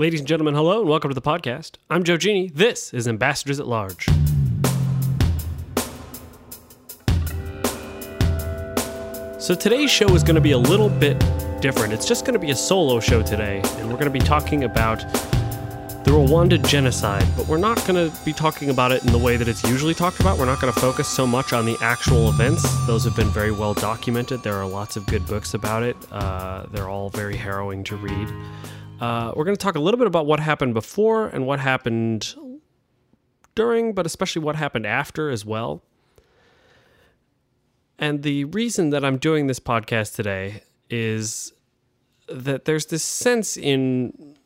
Ladies and gentlemen, hello and welcome to the podcast. I'm Joe Genie. This is Ambassadors at Large. So today's show is going to be a little bit different. It's just going to be a solo show today, and we're going to be talking about the Rwanda genocide, but we're not going to be talking about it in the way that it's usually talked about. We're not going to focus so much on the actual events. Those have been very well documented. There are lots of good books about it. Uh, they're all very harrowing to read. Uh, we're going to talk a little bit about what happened before and what happened during, but especially what happened after as well. And the reason that I'm doing this podcast today is that there's this sense in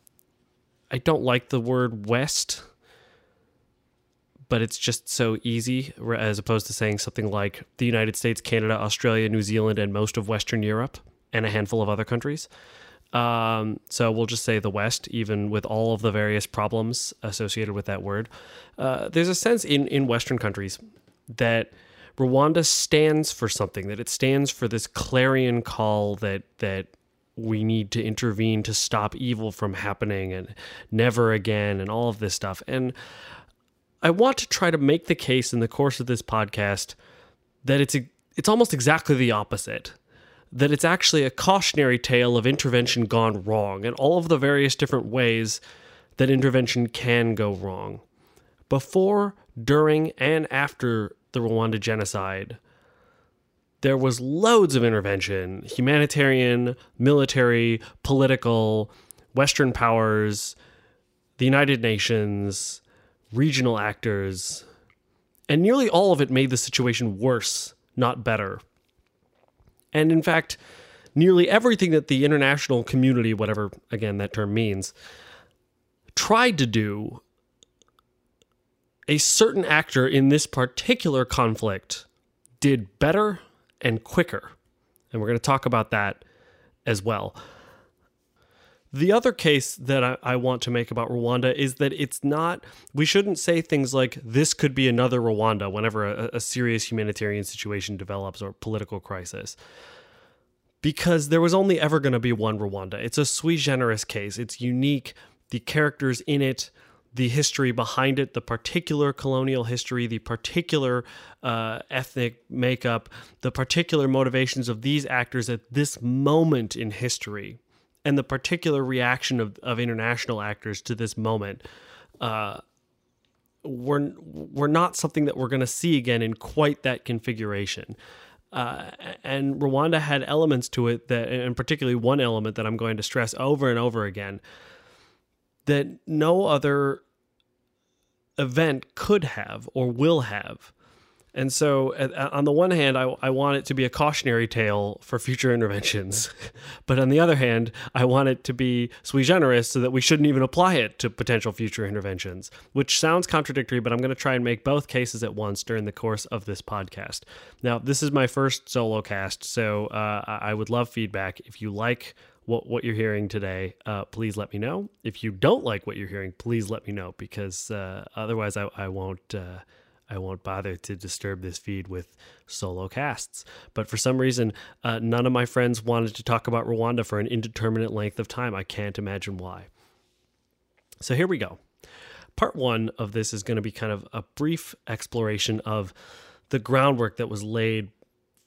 I don't like the word West, but it's just so easy as opposed to saying something like the United States, Canada, Australia, New Zealand, and most of Western Europe, and a handful of other countries. Um, so we'll just say the West, even with all of the various problems associated with that word. Uh, there's a sense in, in Western countries that Rwanda stands for something, that it stands for this clarion call that that we need to intervene to stop evil from happening and never again and all of this stuff. And I want to try to make the case in the course of this podcast that it's a, it's almost exactly the opposite that it's actually a cautionary tale of intervention gone wrong and all of the various different ways that intervention can go wrong. Before, during, and after the Rwanda genocide, there was loads of intervention humanitarian, military, political, Western powers, the United Nations, regional actors, and nearly all of it made the situation worse, not better. And in fact, nearly everything that the international community, whatever, again, that term means, tried to do, a certain actor in this particular conflict did better and quicker. And we're going to talk about that as well. The other case that I, I, want to make about Rwanda is that it's not, we shouldn't say things like, this could be another Rwanda whenever a, a serious humanitarian situation develops or political crisis. Because there was only ever going to be one Rwanda. It's a sui generis case, it's unique. The characters in it the history behind it, the particular colonial history, the particular uh, ethnic makeup, the particular motivations of these actors at this moment in history, and the particular reaction of, of international actors to this moment. Uh, were, were not something that we're going to see again in quite that configuration. Uh, and Rwanda had elements to it that, and particularly one element that I'm going to stress over and over again, that no other event could have or will have. And so, on the one hand, I, I, want it to be a cautionary tale for future interventions. but on the other hand, I want it to be sui generis so that we shouldn't even apply it to potential future interventions, which sounds contradictory, but I'm going to try and make both cases at once during the course of this podcast. Now, this is my first solo cast, so uh, I would love feedback. If you like what what you're hearing today, uh, please let me know. If you don't like what you're hearing, please let me know because uh, otherwise I, I won't uh, I won't bother to disturb this feed with solo casts. But for some reason, uh, none of my friends wanted to talk about Rwanda for an indeterminate length of time. I can't imagine why. So here we go. Part one of this is going to be kind of a brief exploration of the groundwork that was laid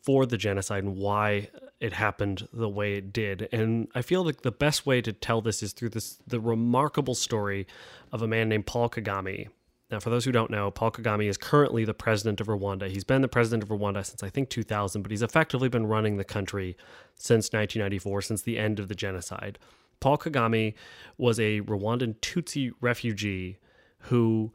for the genocide and why it happened the way it did. And I feel like the best way to tell this is through this the remarkable story of a man named Paul Kagame. Now, for those who don't know, Paul Kagame is currently the president of Rwanda. He's been the president of Rwanda since I think 2000, but he's effectively been running the country since 1994, since the end of the genocide. Paul Kagame was a Rwandan Tutsi refugee who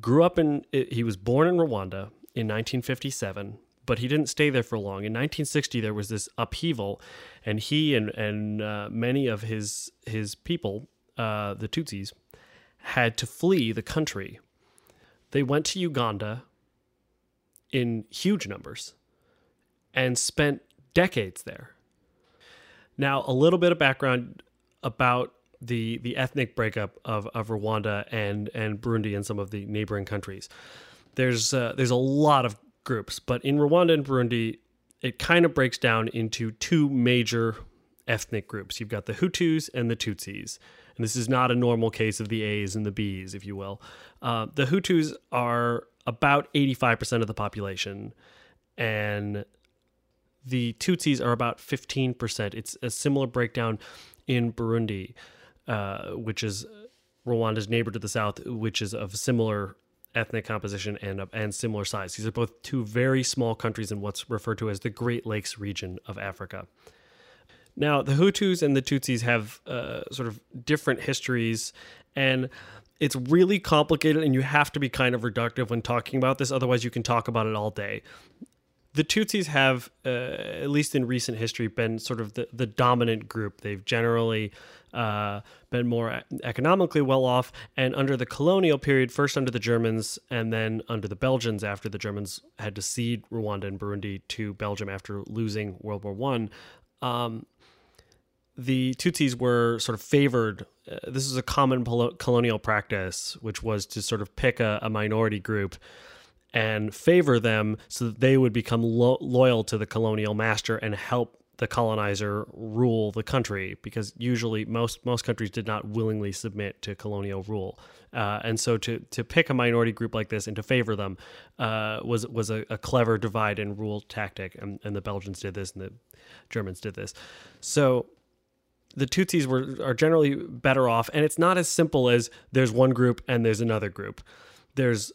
grew up in, he was born in Rwanda in 1957 but he didn't stay there for long. In 1960, there was this upheaval, and he and and uh, many of his his people, uh, the Tutsis, had to flee the country. They went to Uganda in huge numbers, and spent decades there. Now, a little bit of background about the the ethnic breakup of, of Rwanda and and Burundi and some of the neighboring countries. There's uh, there's a lot of groups, but in Rwanda and Burundi, it kind of breaks down into two major ethnic groups. You've got the Hutus and the Tutsis. And this is not a normal case of the A's and the B's, if you will. Uh, the Hutus are about 85% of the population, and the Tutsis are about 15%. It's a similar breakdown in Burundi, uh, which is Rwanda's neighbor to the south, which is of similar ethnic composition and and similar size. These are both two very small countries in what's referred to as the Great Lakes region of Africa. Now, the Hutus and the Tutsis have uh, sort of different histories, and it's really complicated, and you have to be kind of reductive when talking about this. Otherwise, you can talk about it all day. The Tutsis have, uh, at least in recent history, been sort of the, the dominant group. They've generally uh, been more economically well off. And under the colonial period, first under the Germans and then under the Belgians, after the Germans had to cede Rwanda and Burundi to Belgium after losing World War One, um, the Tutsis were sort of favored. Uh, this is a common pol- colonial practice, which was to sort of pick a, a minority group and favor them so that they would become lo- loyal to the colonial master and help the colonizer rule the country because usually most most countries did not willingly submit to colonial rule uh, and so to to pick a minority group like this and to favor them uh, was was a, a, clever divide and rule tactic and, and the Belgians did this and the Germans did this so the Tutsis were are generally better off and it's not as simple as there's one group and there's another group there's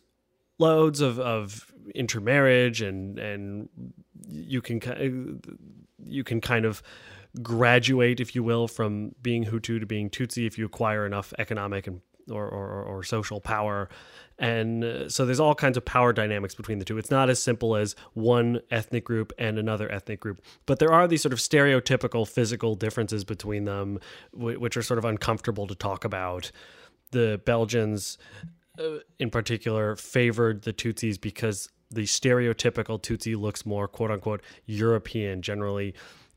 loads of, of intermarriage and and you can you can kind of graduate, if you will, from being Hutu to being Tutsi if you acquire enough economic and or, or, or social power. And uh, so there's all kinds of power dynamics between the two. It's not as simple as one ethnic group and another ethnic group, but there are these sort of stereotypical physical differences between them, which are sort of uncomfortable to talk about. The Belgians, uh, in particular, favored the Tutsis because the stereotypical Tutsi looks more quote unquote European, generally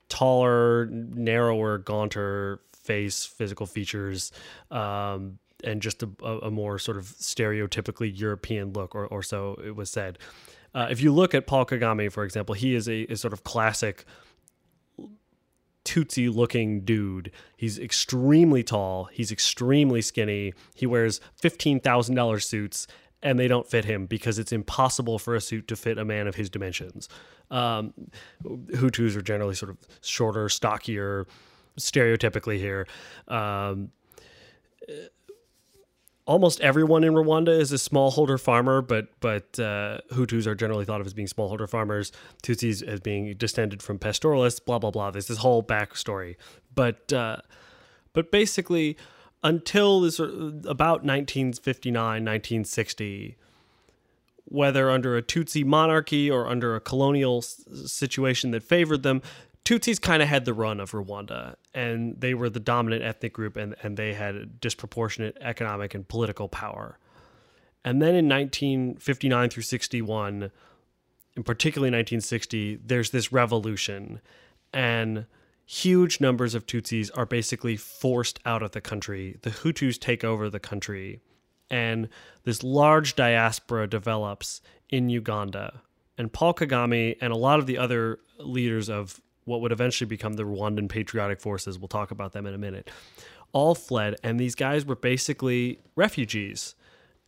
taller, narrower, gaunter face, physical features, um, and just a, a, more sort of stereotypically European look, or, or so it was said. Uh, if you look at Paul Kagame, for example, he is a, a sort of classic Tutsi looking dude. He's extremely tall. He's extremely skinny. He wears $15,000 suits and they don't fit him because it's impossible for a suit to fit a man of his dimensions. Um, Hutus are generally sort of shorter, stockier, stereotypically here. Um, almost everyone in Rwanda is a smallholder farmer, but but uh, Hutus are generally thought of as being smallholder farmers. Tutsis as being descended from pastoralists. Blah blah blah. There's this whole backstory, but uh, but basically until this about 1959, 1960, whether under a Tutsi monarchy or under a colonial situation that favored them, Tutsis kind of had the run of Rwanda, and they were the dominant ethnic group, and, and they had disproportionate economic and political power. And then in 1959 through 61, and particularly 1960, there's this revolution, and huge numbers of Tutsis are basically forced out of the country. The Hutus take over the country, and this large diaspora develops in Uganda. And Paul Kagame and a lot of the other leaders of what would eventually become the Rwandan Patriotic Forces, we'll talk about them in a minute, all fled. And these guys were basically refugees.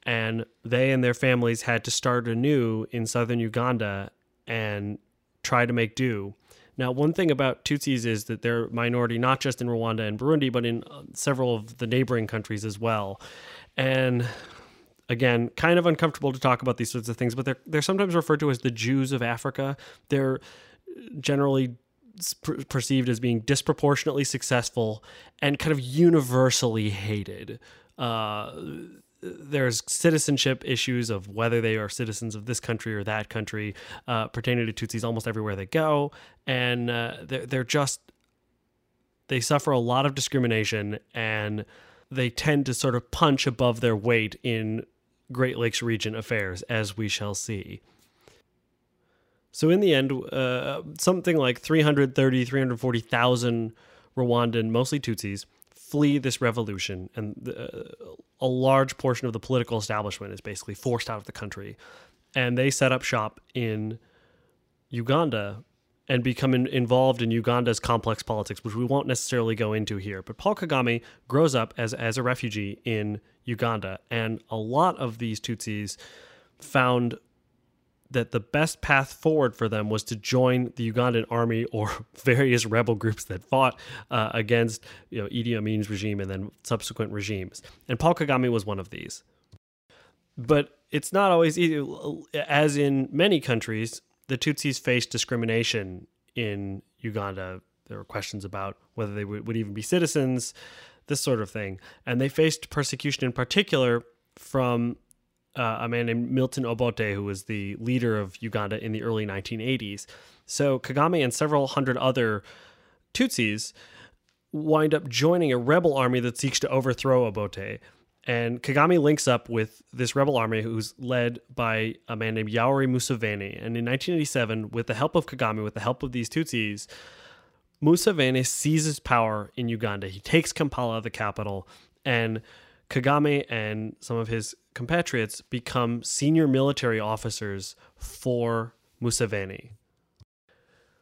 And they and their families had to start anew in southern Uganda and try to make do. Now, one thing about Tutsis is that they're a minority not just in Rwanda and Burundi, but in uh, several of the neighboring countries as well. And again, kind of uncomfortable to talk about these sorts of things, but they're they're sometimes referred to as the Jews of Africa. They're generally perceived as being disproportionately successful and kind of universally hated. Uh, there's citizenship issues of whether they are citizens of this country or that country uh, pertaining to Tutsis almost everywhere they go, and uh, they're they're just they suffer a lot of discrimination and they tend to sort of punch above their weight in Great Lakes region affairs, as we shall see. So in the end, uh, something like 330, 340,000 Rwandan, mostly Tutsis, flee this revolution, and uh, a large portion of the political establishment is basically forced out of the country, and they set up shop in Uganda, and become in, involved in Uganda's complex politics, which we won't necessarily go into here. But Paul Kagame grows up as, as a refugee in Uganda, and a lot of these Tutsis found that the best path forward for them was to join the Ugandan army or various rebel groups that fought uh, against you know, Idi Amin's regime and then subsequent regimes. And Paul Kagame was one of these. But it's not always easy. As in many countries, the Tutsis faced discrimination in Uganda. There were questions about whether they would, would even be citizens, this sort of thing. And they faced persecution in particular from uh, a man named Milton Obote, who was the leader of Uganda in the early 1980s. So Kagame and several hundred other Tutsis wind up joining a rebel army that seeks to overthrow Obote. And Kagame links up with this rebel army who's led by a man named Yoweri Museveni. And in 1987, with the help of Kagame, with the help of these Tutsis, Museveni seizes power in Uganda. He takes Kampala, the capital, and Kagame and some of his compatriots become senior military officers for Museveni.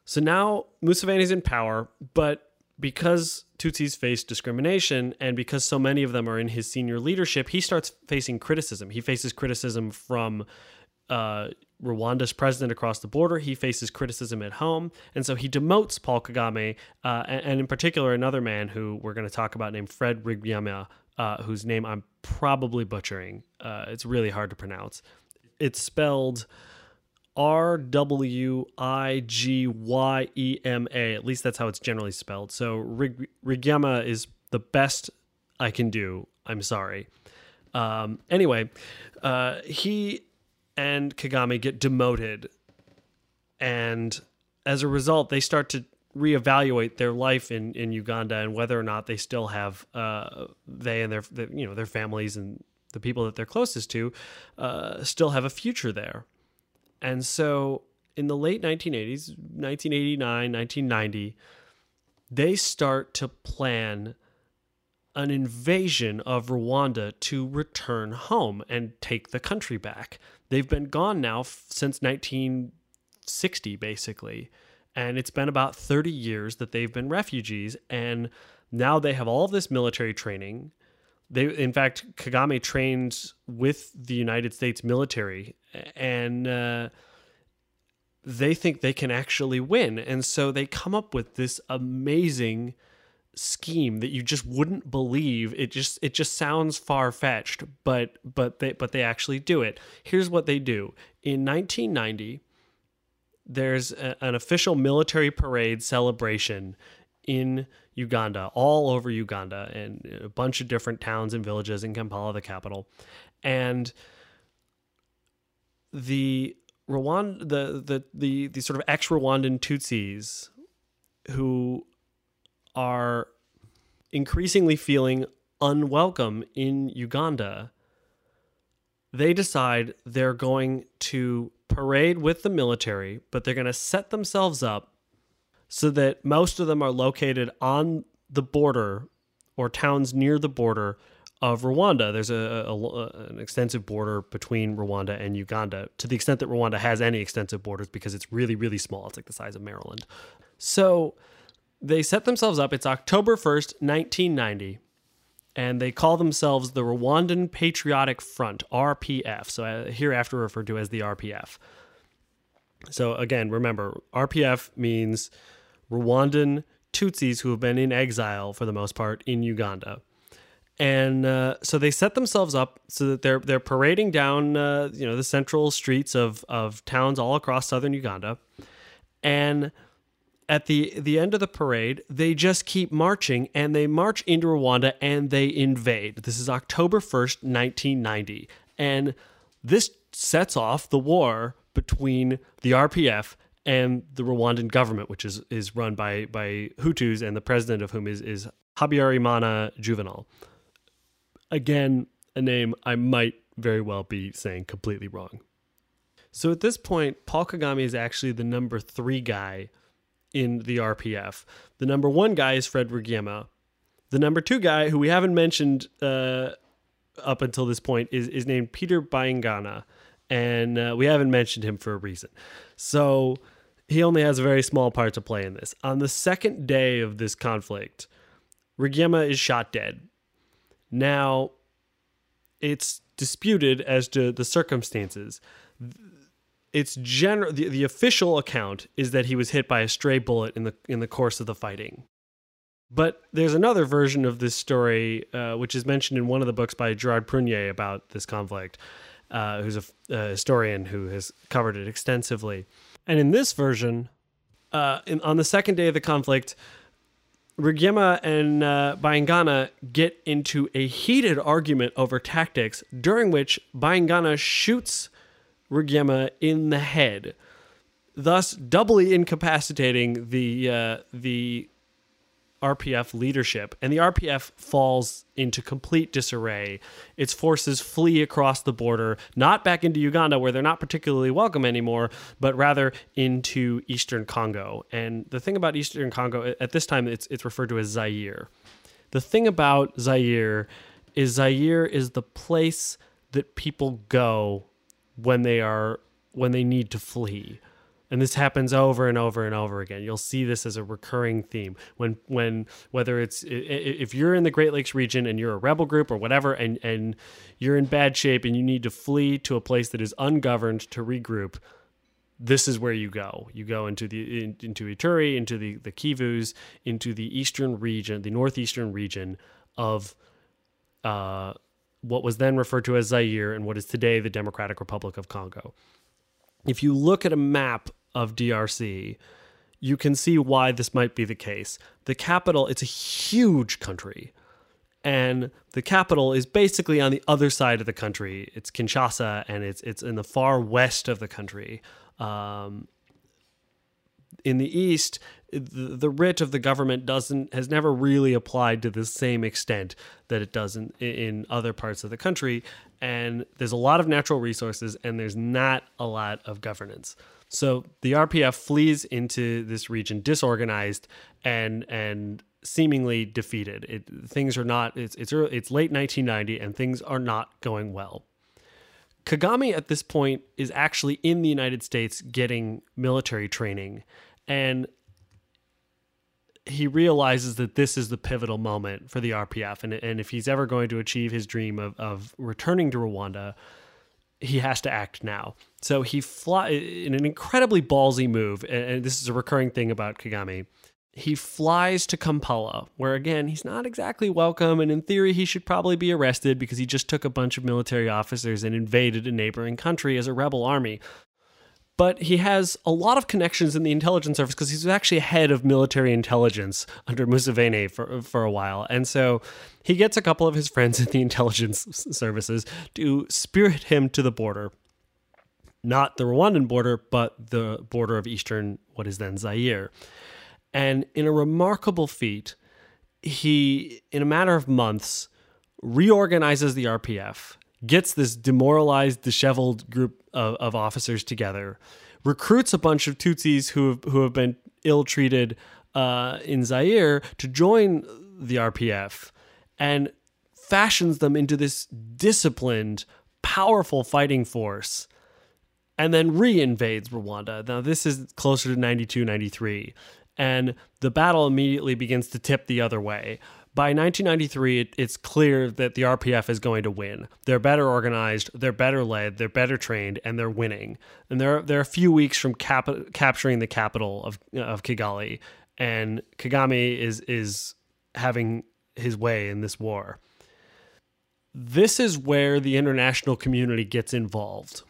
So now Museveni is in power, but because Tutsis face discrimination and because so many of them are in his senior leadership, he starts facing criticism. He faces criticism from uh, Rwanda's president across the border. He faces criticism at home. And so he demotes Paul Kagame, uh, and, and, in particular, another man who we're going to talk about named Fred Rwigema, uh, whose name I'm probably butchering. Uh, it's really hard to pronounce. It's spelled R W I G Y E M A. At least that's how it's generally spelled. So Rig- is the best I can do. I'm sorry. Um, anyway, uh, he and Kagame get demoted, and as a result, they start to reevaluate their life in, in Uganda and whether or not they still have uh, they and their, you know their families and the people that they're closest to uh, still have a future there. And so in the late 1980s, 1989, 1990, they start to plan an invasion of Rwanda to return home and take the country back. They've been gone now f- since 1960, basically. And it's been about 30 years that they've been refugees. And now they have all this military training. They, in fact, Kagame trained with the United States military, and uh, they think they can actually win. And so they come up with this amazing scheme that you just wouldn't believe. It just it just sounds far fetched, but but they but they actually do it. Here's what they do in 1990 there's a, an official military parade celebration in Uganda, all over Uganda, and a bunch of different towns and villages in Kampala, the capital. And the Rwanda, the the the, the sort of ex-Rwandan Tutsis who are increasingly feeling unwelcome in Uganda, they decide they're going to parade with the military, but they're going to set themselves up so that most of them are located on the border or towns near the border of Rwanda. There's a, a, an extensive border between Rwanda and Uganda, to the extent that Rwanda has any extensive borders, because it's really, really small. It's like the size of Maryland. So they set themselves up. It's October 1st, 1990 and they call themselves the Rwandan Patriotic Front, RPF. So uh, hereafter referred to as the RPF. So again, remember, RPF means Rwandan Tutsis who have been in exile for the most part in Uganda. And uh, so they set themselves up so that they're they're parading down uh, you know the central streets of of towns all across southern Uganda, and at the the end of the parade, they just keep marching and they march into Rwanda and they invade. This is October 1st, 1990. And this sets off the war between the RPF and the Rwandan government, which is, is run by, by Hutus and the president of whom is, is Habyarimana Juvenal. Again, a name I might very well be saying completely wrong. So at this point, Paul Kagame is actually the number three guy in the RPF. The number one guy is Fred Rwigema. The number two guy, who we haven't mentioned uh, up until this point, is, is named Peter Bayingana. And uh, we haven't mentioned him for a reason. So he only has a very small part to play in this. On the second day of this conflict, Rwigema is shot dead. Now, it's disputed as to the circumstances. It's general. The, the official account is that he was hit by a stray bullet in the in the course of the fighting. But there's another version of this story, uh, which is mentioned in one of the books by Gerard Prunier about this conflict, uh, who's a, a, historian who has covered it extensively. And in this version, uh, in, on the second day of the conflict, Rwigema and uh, Bayingana get into a heated argument over tactics, during which Bayingana shoots Rwigema in the head, thus doubly incapacitating the uh, the RPF leadership, and the RPF falls into complete disarray. Its forces flee across the border, not back into Uganda, where they're not particularly welcome anymore, but rather into eastern Congo. And the thing about eastern Congo, at this time, it's, it's referred to as Zaire. The thing about Zaire is Zaire is the place that people go when they are when they need to flee. And this happens over and over and over again. You'll see this as a recurring theme. When when whether it's if you're in the great lakes region and you're a rebel group or whatever and and you're in bad shape and you need to flee to a place that is ungoverned to regroup this is where you go. You go into the in, into ituri into the the kivus into the eastern region the northeastern region of uh what was then referred to as Zaire and what is today the Democratic Republic of Congo. If you look at a map of DRC, you can see why this might be the case. The capital, it's a huge country. And the capital is basically on the other side of the country. It's Kinshasa, and it's it's in the far west of the country. Um, in the east, the, the writ of the government doesn't has never really applied to the same extent that it does in, in other parts of the country. And there's a lot of natural resources, and there's not a lot of governance. So the RPF flees into this region disorganized and and seemingly defeated. It, things are not. It's it's early, it's late 1990 and things are not going well. Kagame at this point is actually in the United States getting military training, and he realizes that this is the pivotal moment for the RPF, and and if he's ever going to achieve his dream of of returning to Rwanda, he has to act now. So he fly in an incredibly ballsy move, and this is a recurring thing about Kagame. He flies to Kampala, where again he's not exactly welcome, and in theory he should probably be arrested because he just took a bunch of military officers and invaded a neighboring country as a rebel army but he has a lot of connections in the intelligence service because he's actually head of military intelligence under Museveni for for a while, and so he gets a couple of his friends in the intelligence services to spirit him to the border, not the Rwandan border, but the border of eastern what is then Zaire, and in a remarkable feat, he in a matter of months reorganizes the RPF gets this demoralized, disheveled group of, of officers together, recruits a bunch of Tutsis who have, who have been ill treated uh, in Zaire to join the RPF, and fashions them into this disciplined, powerful fighting force, and then re-invades Rwanda. Now this is closer to 92, 93, and the battle immediately begins to tip the other way by 1993, it, it's clear that the RPF is going to win. They're better organized, they're better led, they're better trained, and they're winning. And they're they're a few weeks from cap- capturing the capital of of Kigali, and Kagame is is having his way in this war. This is where the international community gets involved.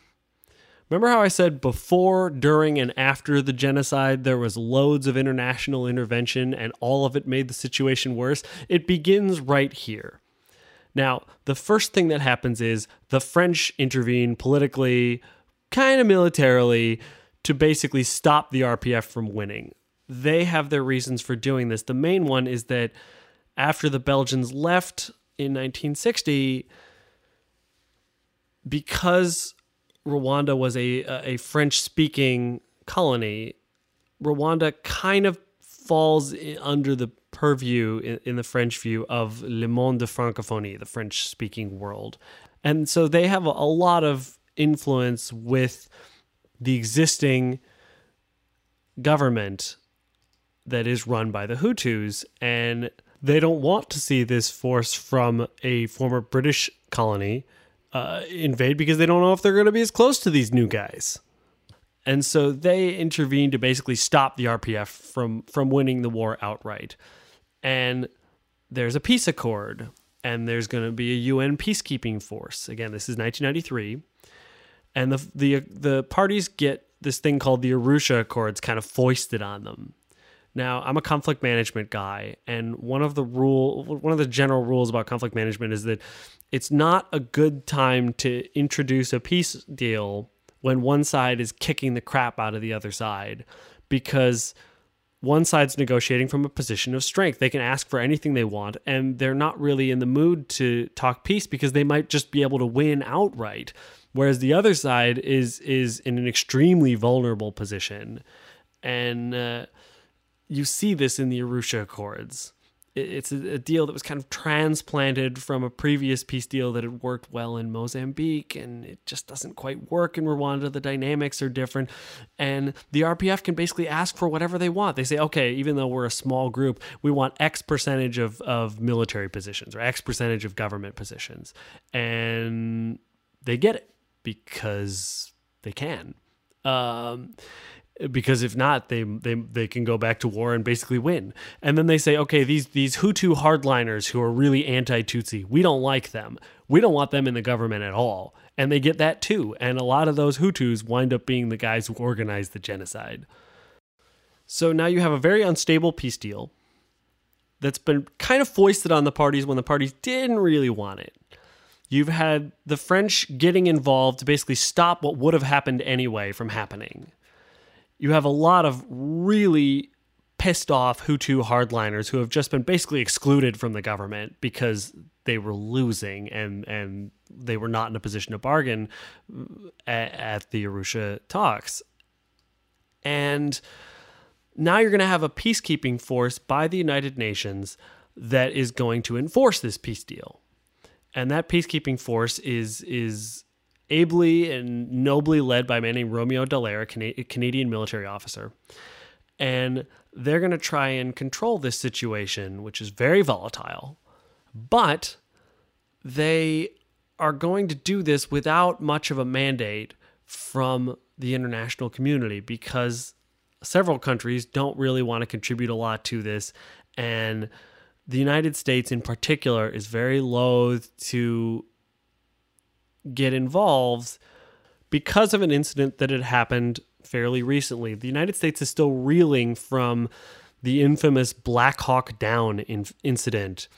Remember how I said before, during, and after the genocide, there was loads of international intervention and all of it made the situation worse? It begins right here. Now, the first thing that happens is the French intervene politically, kind of militarily, to basically stop the RPF from winning. They have their reasons for doing this. The main one is that after the Belgians left in 1960, because Rwanda was a a French speaking colony, Rwanda kind of falls under the purview in, in, the French view of le monde de francophonie, the French speaking world. And so they have a, a lot of influence with the existing government that is run by the Hutus. And they don't want to see this force from a former British colony uh, invade because they don't know if they're going to be as close to these new guys. And so they intervene to basically stop the RPF from from winning the war outright. And there's a peace accord and there's going to be a UN peacekeeping force. Again, this is 1993. And the the the parties get this thing called the Arusha Accords kind of foisted on them. Now, I'm a conflict management guy, and one of the rule, one of the general rules about conflict management is that it's not a good time to introduce a peace deal when one side is kicking the crap out of the other side, because one side's negotiating from a position of strength. They can ask for anything they want, and they're not really in the mood to talk peace because they might just be able to win outright. Whereas the other side is is in an extremely vulnerable position, and uh, you see this in the Arusha Accords. It's a, deal that was kind of transplanted from a previous peace deal that had worked well in Mozambique, and it just doesn't quite work in Rwanda. The dynamics are different, and the RPF can basically ask for whatever they want. They say, okay, even though we're a small group, we want X percentage of, of military positions or X percentage of government positions, and they get it because they can. Um, because if not, they they they can go back to war and basically win. And then they say, okay, these these Hutu hardliners who are really anti-Tutsi, we don't like them. We don't want them in the government at all. And they get that too. And a lot of those Hutus wind up being the guys who organized the genocide. So now you have a very unstable peace deal that's been kind of foisted on the parties when the parties didn't really want it. You've had the French getting involved to basically stop what would have happened anyway from happening you have a lot of really pissed off Hutu hardliners who have just been basically excluded from the government because they were losing and and they were not in a position to bargain uh, at, at the Arusha talks. And now you're going to have a peacekeeping force by the United Nations that is going to enforce this peace deal. And that peacekeeping force is is ably and nobly led by a man named Romeo Dallaire, a Canadian military officer. And they're going to try and control this situation, which is very volatile. But they are going to do this without much of a mandate from the international community because several countries don't really want to contribute a lot to this. And the United States, in particular, is very loath to get involved because of an incident that had happened fairly recently. The United States is still reeling from the infamous Black Hawk Down in- incident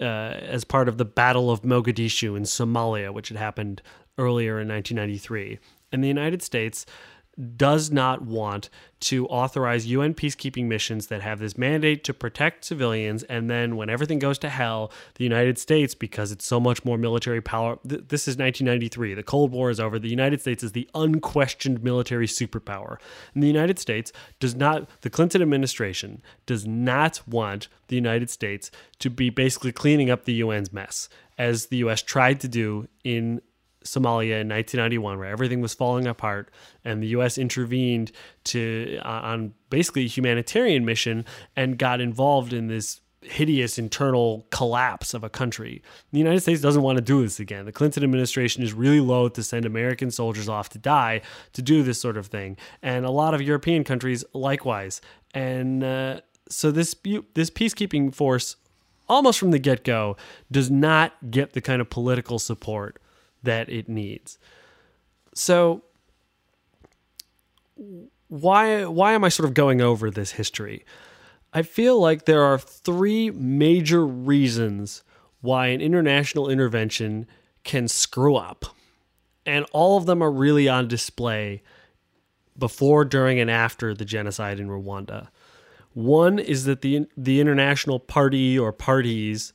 uh, as part of the Battle of Mogadishu in Somalia, which had happened earlier in 1993. And the United States does not want to authorize UN peacekeeping missions that have this mandate to protect civilians. And then when everything goes to hell, the United States, because it's so much more military power, th- this is 1993. The Cold War is over. The United States is the unquestioned military superpower. And the United States does not, the Clinton administration does not want the United States to be basically cleaning up the UN's mess, as the US tried to do in Somalia in 1991, where everything was falling apart, and the U.S. intervened to uh, on basically a humanitarian mission and got involved in this hideous internal collapse of a country. The United States doesn't want to do this again. The Clinton administration is really loath to send American soldiers off to die to do this sort of thing, and a lot of European countries likewise. And uh, so this this peacekeeping force, almost from the get go, does not get the kind of political support that it needs. So why why am I sort of going over this history? I feel like there are three major reasons why an international intervention can screw up. And all of them are really on display before, during, and after the genocide in Rwanda. One is that the the international party or parties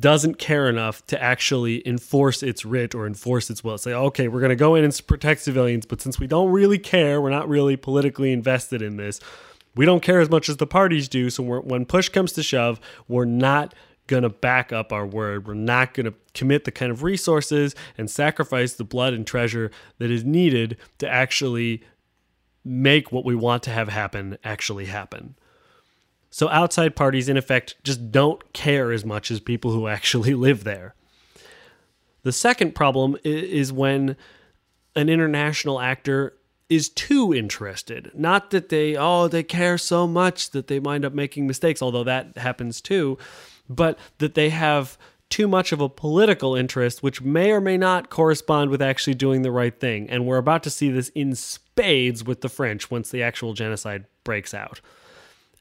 doesn't care enough to actually enforce its writ or enforce its will. Say, okay, we're going to go in and protect civilians, but since we don't really care, we're not really politically invested in this. We don't care as much as the parties do. So when push comes to shove, we're not going to back up our word. We're not going to commit the kind of resources and sacrifice the blood and treasure that is needed to actually make what we want to have happen actually happen. So outside parties, in effect, just don't care as much as people who actually live there. The second problem is when an international actor is too interested. Not that they, oh, they care so much that they wind up making mistakes, although that happens too, but that they have too much of a political interest, which may or may not correspond with actually doing the right thing. And we're about to see this in spades with the French once the actual genocide breaks out.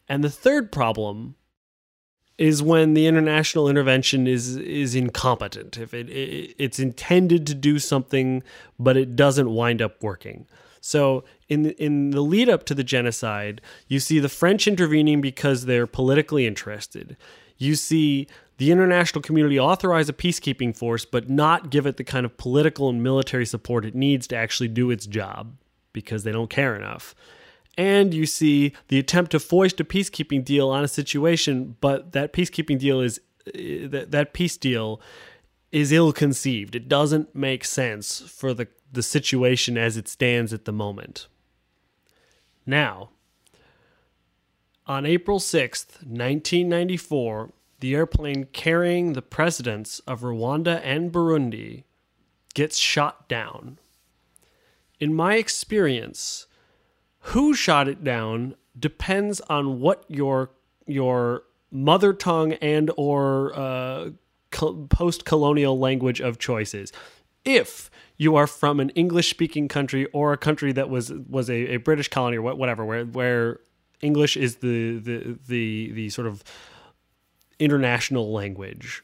And the third problem is when the international intervention is is incompetent. If it, it it's intended to do something, but it doesn't wind up working. So in the, in the lead up to the genocide, you see the French intervening because they're politically interested. You see the international community authorize a peacekeeping force, but not give it the kind of political and military support it needs to actually do its job because they don't care enough. And you see the attempt to foist a peacekeeping deal on a situation, but that peacekeeping deal is eh, that that peace deal is ill conceived. It doesn't make sense for the the situation as it stands at the moment. Now, on April 6th, 1994, the airplane carrying the presidents of Rwanda and Burundi gets shot down. In my experience, who shot it down depends on what your your mother tongue and or uh, post-colonial language of choice is. If you are from an English speaking country or a country that was was a, a British colony or whatever, where where English is the the the the sort of international language.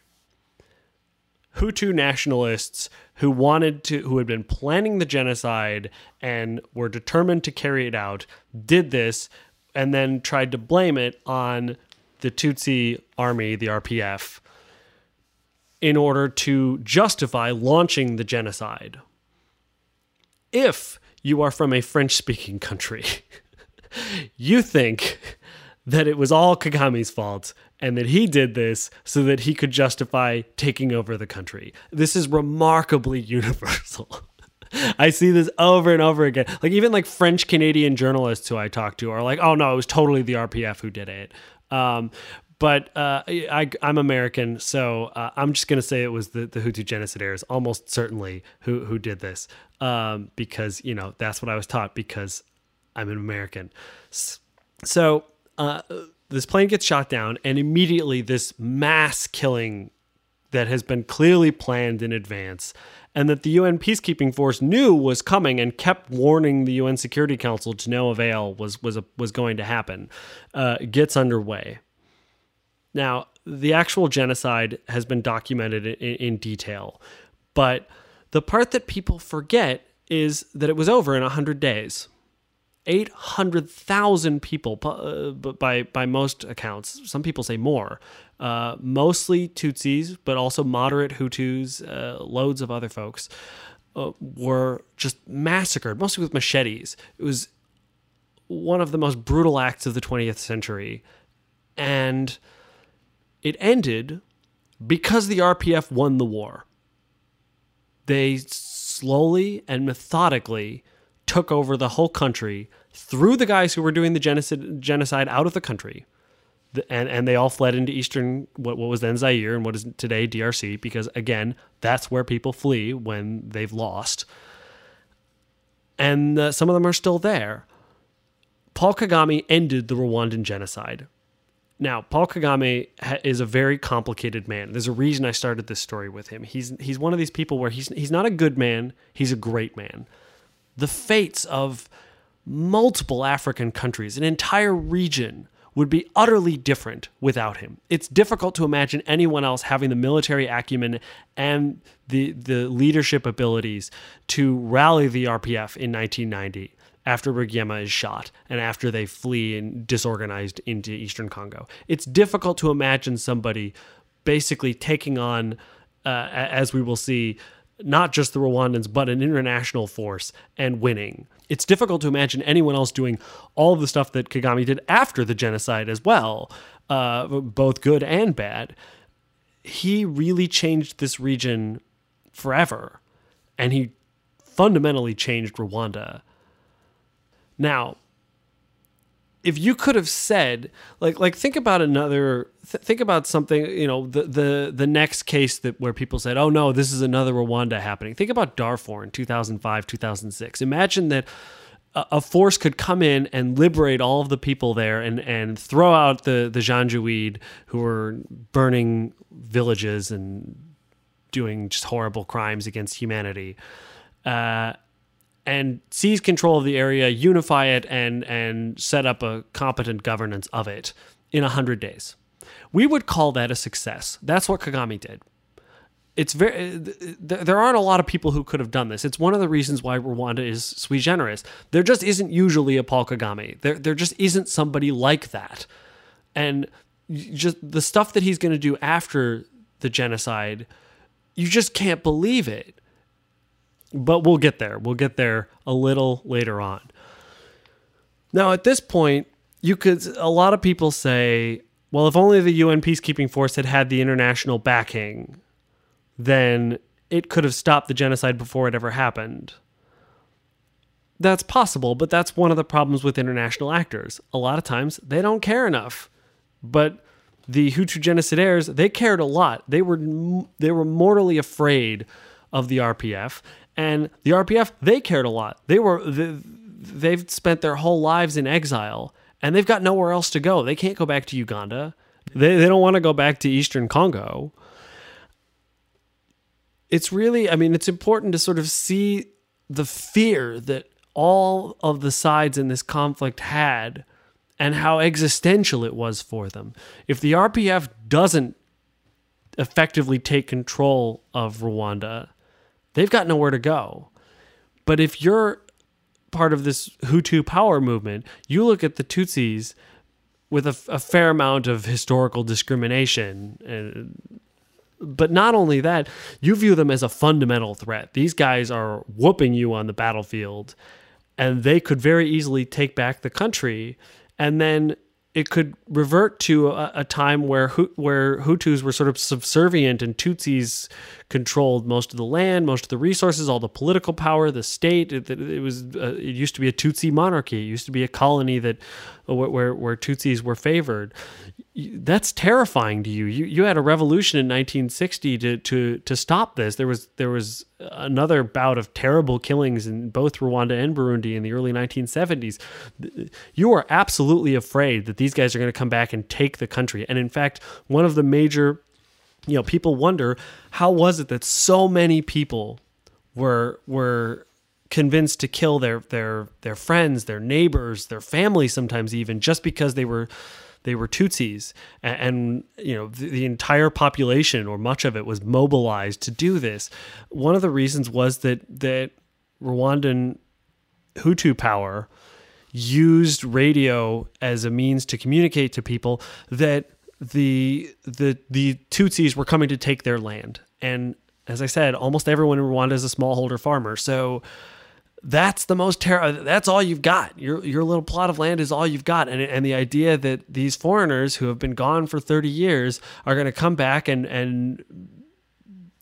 Hutu nationalists who wanted to, who had been planning the genocide and were determined to carry it out, did this and then tried to blame it on the Tutsi army, the RPF, in order to justify launching the genocide. If you are from a French speaking country, you think that it was all Kagame's fault and that he did this so that he could justify taking over the country. This is remarkably universal. I see this over and over again. Like even like French Canadian journalists who I talk to are like, "Oh no, it was totally the RPF who did it." Um, but uh, I, am American, so uh, I'm just gonna say it was the, the Hutu genocidaires, almost certainly who who did this, um, because you know that's what I was taught because I'm an American. So uh, this plane gets shot down, and immediately this mass killing that has been clearly planned in advance and that the UN peacekeeping force knew was coming and kept warning the UN Security Council to no avail was was a, was going to happen uh, gets underway. Now, the actual genocide has been documented in, in detail, but the part that people forget is that it was over in 100 days. 800,000 people, uh, by, by most accounts. Some people say more. Uh, mostly Tutsis, but also moderate Hutus, uh, loads of other folks, uh, were just massacred, mostly with machetes. It was one of the most brutal acts of the 20th century. And it ended because the RPF won the war. They slowly and methodically took over the whole country, threw the guys who were doing the genocide, genocide out of the country, and, and they all fled into eastern, what, what was then Zaire and what is today DRC, because again, that's where people flee when they've lost. And uh, some of them are still there. Paul Kagame ended the Rwandan genocide. Now, Paul Kagame is a very complicated man. There's a reason I started this story with him. He's he's one of these people where he's he's not a good man, he's a great man. The fates of multiple African countries, an entire region would be utterly different without him. It's difficult to imagine anyone else having the military acumen and the the leadership abilities to rally the RPF in 1990 after Rwigema is shot and after they flee and disorganized into eastern Congo. It's difficult to imagine somebody basically taking on, uh, as we will see, not just the Rwandans, but an international force and winning. It's difficult to imagine anyone else doing all of the stuff that Kagame did after the genocide as well, uh, both good and bad. He really changed this region forever, and he fundamentally changed Rwanda Now, if you could have said like like think about another th- think about something you know the the the next case that where people said oh no this is another Rwanda happening. Think about Darfur in 2005 2006 imagine that a, force could come in and liberate all of the people there and and throw out the the Janjaweed who were burning villages and doing just horrible crimes against humanity. Uh, and seize control of the area, unify it, and and set up a competent governance of it in hundred days. We would call that a success. That's what Kagame did. It's very uh, there aren't a lot of people who could have done this. It's one of the reasons why Rwanda is sui generis. There just isn't usually a Paul Kagame. There there just isn't somebody like that. And just the stuff that he's going to do after the genocide, you just can't believe it but we'll get there. We'll get there a little later on. Now, at this point, you could, a lot of people say, well, if only the UN peacekeeping force had had the international backing, then it could have stopped the genocide before it ever happened. That's possible, but that's one of the problems with international actors. A lot of times they don't care enough. But the Hutu genocidaires, they cared a lot. They were they were mortally afraid of the RPF and the RPF, they cared a lot. They were they've spent their whole lives in exile and they've got nowhere else to go. They can't go back to Uganda. They they don't want to go back to Eastern Congo. It's really, I mean, it's important to sort of see the fear that all of the sides in this conflict had and how existential it was for them. If the RPF doesn't effectively take control of Rwanda, they've got nowhere to go. But if you're part of this Hutu power movement, you look at the Tutsis with a, a fair amount of historical discrimination and but not only that, you view them as a fundamental threat. These guys are whooping you on the battlefield, and they could very easily take back the country. And then it could revert to a, a, time where where Hutus were sort of subservient and Tutsis controlled most of the land, most of the resources, all the political power, the state. It, it was uh, it used to be a Tutsi monarchy. It used to be a colony that uh, where where Tutsis were favored. That's terrifying to you. You you had a revolution in 1960 to to to stop this. There was there was another bout of terrible killings in both Rwanda and Burundi in the early 1970s. You are absolutely afraid that these guys are going to come back and take the country. And in fact, one of the major you know, people wonder how was it that so many people were were convinced to kill their their their friends, their neighbors, their family sometimes even just because they were they were Tutsis and, and you know the, the, entire population or much of it was mobilized to do this. One of the reasons was that that Rwandan Hutu power used radio as a means to communicate to people that the the the Tutsis were coming to take their land. And as I said, almost everyone in Rwanda is a smallholder farmer. So that's the most terror. That's all you've got. Your your little plot of land is all you've got. And and the idea that these foreigners who have been gone for 30 years are going to come back and and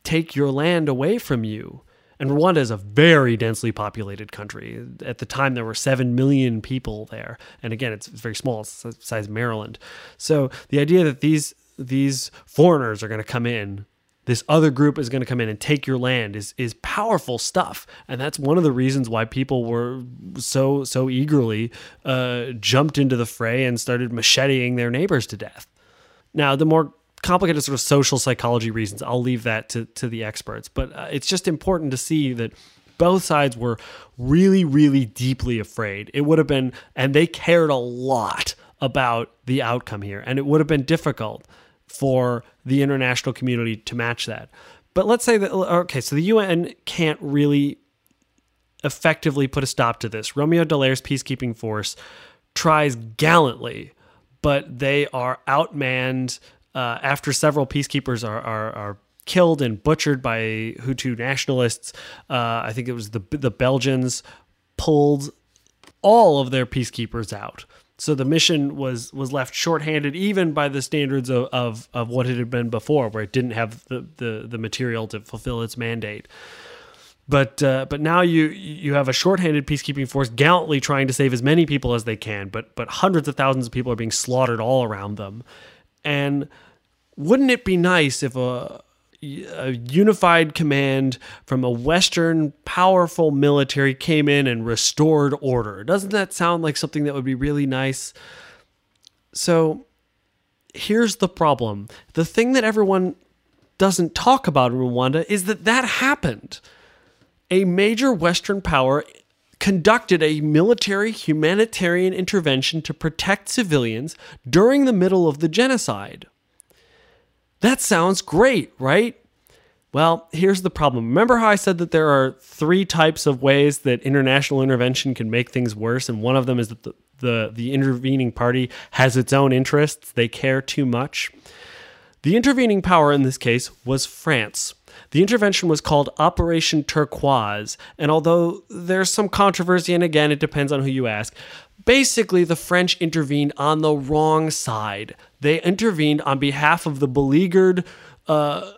take your land away from you and Rwanda is a very densely populated country. At the time, there were 7 million people there. And again, it's very small, it's the size of Maryland. So the idea that these, these foreigners are going to come in, this other group is going to come in and take your land is, is powerful stuff. And that's one of the reasons why people were so, so eagerly uh, jumped into the fray and started macheteing their neighbors to death. Now, the more complicated sort of social psychology reasons. I'll leave that to, to the experts. But uh, it's just important to see that both sides were really, really deeply afraid. It would have been, and they cared a lot about the outcome here. And it would have been difficult for the international community to match that. But let's say that, okay, so the UN can't really effectively put a stop to this. Romeo Dallaire's peacekeeping force tries gallantly, but they are outmanned uh, after several peacekeepers are, are, are killed and butchered by Hutu nationalists. Uh, I think it was the the Belgians pulled all of their peacekeepers out. So the mission was was left shorthanded, even by the standards of, of, of what it had been before, where it didn't have the, the, the material to fulfill its mandate. But uh, but now you you have a shorthanded peacekeeping force gallantly trying to save as many people as they can, but but hundreds of thousands of people are being slaughtered all around them. And wouldn't it be nice if a a unified command from a Western powerful military came in and restored order. Doesn't that sound like something that would be really nice? So here's the problem the thing that everyone doesn't talk about in Rwanda is that that happened. A major Western power conducted a military humanitarian intervention to protect civilians during the middle of the genocide. That sounds great, right? Well, here's the problem. Remember how I said that there are three types of ways that international intervention can make things worse, and one of them is that the, the, the intervening party has its own interests, they care too much. The intervening power in this case was France. The intervention was called Operation Turquoise, and although there's some controversy, and again, it depends on who you ask, basically the French intervened on the wrong side. They intervened on behalf of the beleaguered uh,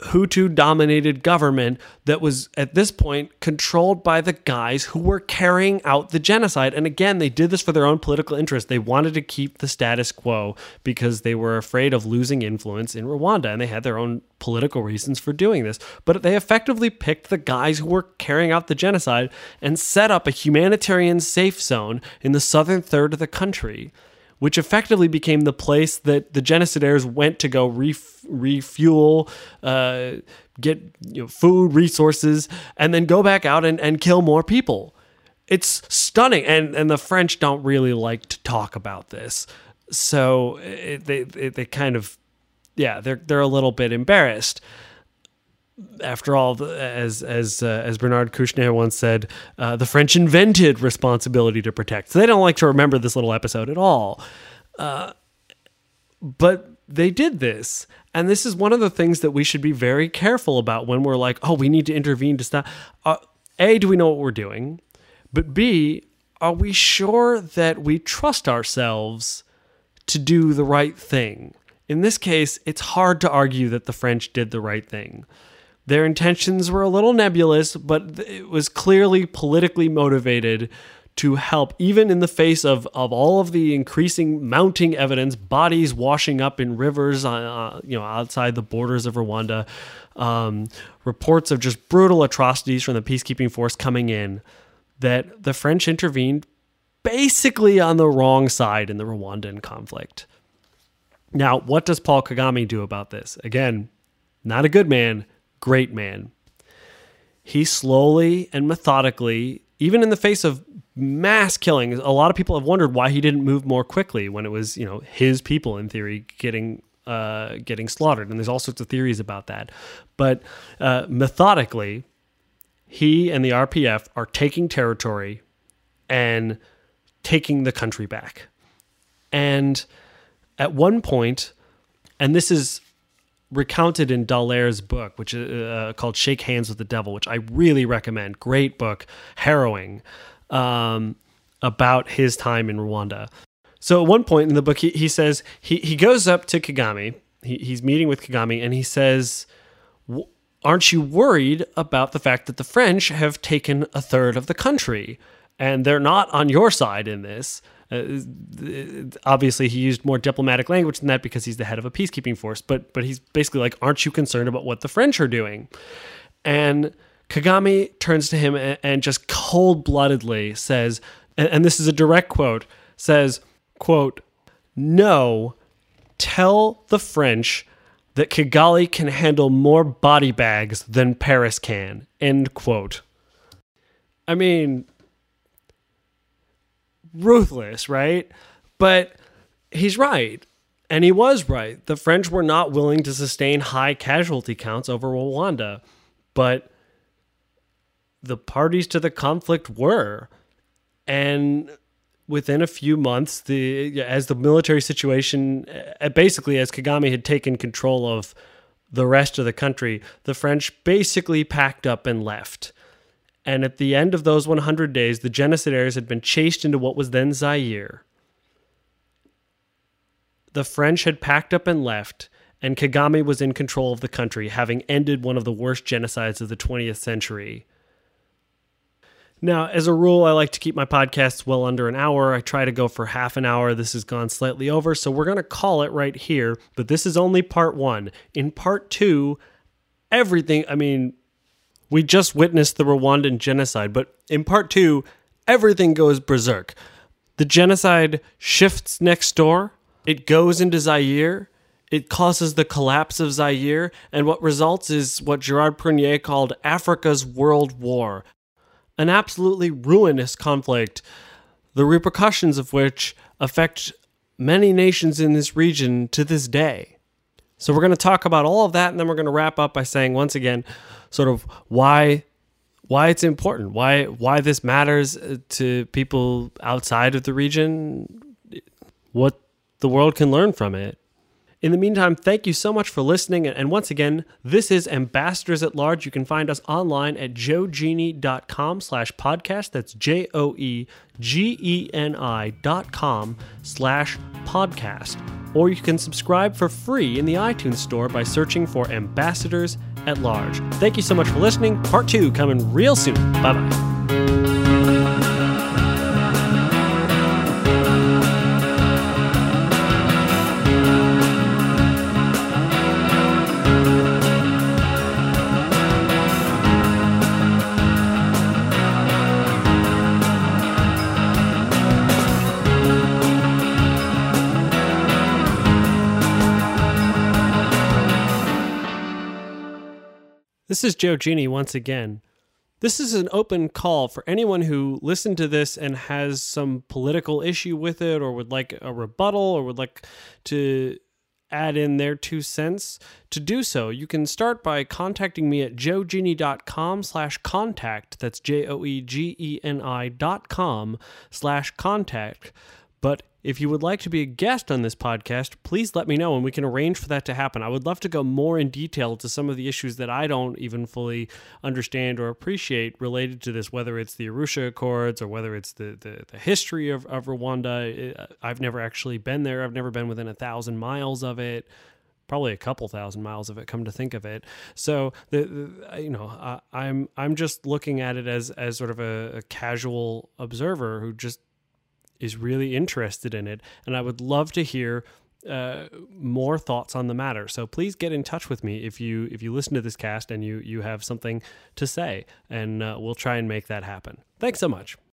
Hutu dominated government that was at this point controlled by the guys who were carrying out the genocide. And again, they did this for their own political interest. They wanted to keep the status quo because they were afraid of losing influence in Rwanda and they had their own political reasons for doing this. But they effectively picked the guys who were carrying out the genocide and set up a humanitarian safe zone in the southern third of the country which effectively became the place that the genocidaires went to go ref- refuel, uh, get you know, food, resources, and then go back out and, and kill more people. It's stunning, and and the French don't really like to talk about this, so it, they it, they kind of yeah they're they're a little bit embarrassed after all, as as uh, as Bernard Kouchner once said, uh, the French invented responsibility to protect. So they don't like to remember this little episode at all. Uh, but they did this, and this is one of the things that we should be very careful about when we're like, oh, we need to intervene to stop. Uh, a, do we know what we're doing? But B, are we sure that we trust ourselves to do the right thing? In this case, it's hard to argue that the French did the right thing. Their intentions were a little nebulous, but it was clearly politically motivated to help, even in the face of, of all of the increasing mounting evidence, bodies washing up in rivers, uh, uh, you know, outside the borders of Rwanda, um, reports of just brutal atrocities from the peacekeeping force coming in, that the French intervened basically on the wrong side in the Rwandan conflict. Now, what does Paul Kagame do about this? Again, not a good man, great man. He slowly and methodically, even in the face of mass killings, a lot of people have wondered why he didn't move more quickly when it was, you know, his people in theory getting uh, getting slaughtered. And there's all sorts of theories about that. But uh, methodically, he and the RPF are taking territory and taking the country back. And at one point, and this is recounted in Dallaire's book, which is uh, called "Shake Hands with the Devil," which I really recommend. Great book, harrowing, um, about his time in Rwanda. So at one point in the book, he, he says he he goes up to Kagame. He, he's meeting with Kagame, and he says, "Aren't you worried about the fact that the French have taken a third of the country, and they're not on your side in this?" Uh, obviously, he used more diplomatic language than that because he's the head of a peacekeeping force. But but he's basically like, "Aren't you concerned about what the French are doing?" And Kagame turns to him and, and just cold bloodedly says, and, and this is a direct quote, says, "quote No, tell the French." That Kigali can handle more body bags than Paris can. End quote. I mean, ruthless, right? But he's right. And he was right. The French were not willing to sustain high casualty counts over Rwanda, but the parties to the conflict were. And within a few months, the as the military situation, uh, basically as Kagame had taken control of the rest of the country, the French basically packed up and left. And at the end of those 100 days, the genocidaires had been chased into what was then Zaire. The French had packed up and left, and Kagame was in control of the country, having ended one of the worst genocides of the 20th century. Now, as a rule, I like to keep my podcasts well under an hour. I try to go for half an hour. This has gone slightly over, so we're going to call it right here. But this is only part one. In part two, everything, I mean, we just witnessed the Rwandan genocide, but in part two, everything goes berserk. The genocide shifts next door, it goes into Zaire, it causes the collapse of Zaire, and what results is what Gerard Prunier called Africa's World War an absolutely ruinous conflict, the repercussions of which affect many nations in this region to this day. So, we're going to talk about all of that, and then we're going to wrap up by saying once again, sort of why why it's important, why why this matters uh, to people outside of the region, what the world can learn from it. In the meantime, thank you so much for listening. And once again, this is Ambassadors at Large. You can find us online at joegeni.com slash podcast. That's J O E G E N I dot com slash podcast. Or you can subscribe for free in the iTunes store by searching for Ambassadors at Large. Thank you so much for listening. Part two coming real soon. Bye bye. This is Joe Geni once again. This is an open call for anyone who listened to this and has some political issue with it or would like a rebuttal or would like to add in their two cents. To do so, you can start by contacting me at joegeni.com slash contact. That's J-O-E-G-E-N-I dot com slash contact. But if you would like to be a guest on this podcast, please let me know and we can arrange for that to happen. I would love to go more in detail to some of the issues that I don't even fully understand or appreciate related to this, whether it's the Arusha Accords or whether it's the, the, the history of, of Rwanda. I've never actually been there, I've never been within a thousand miles of it probably a couple thousand miles of it come to think of it so the, the you know I, i'm i'm just looking at it as as sort of a, a casual observer who just is really interested in it, and I would love to hear uh, more thoughts on the matter. So please get in touch with me if you if you listen to this cast and you you have something to say, and uh, we'll try and make that happen. Thanks so much.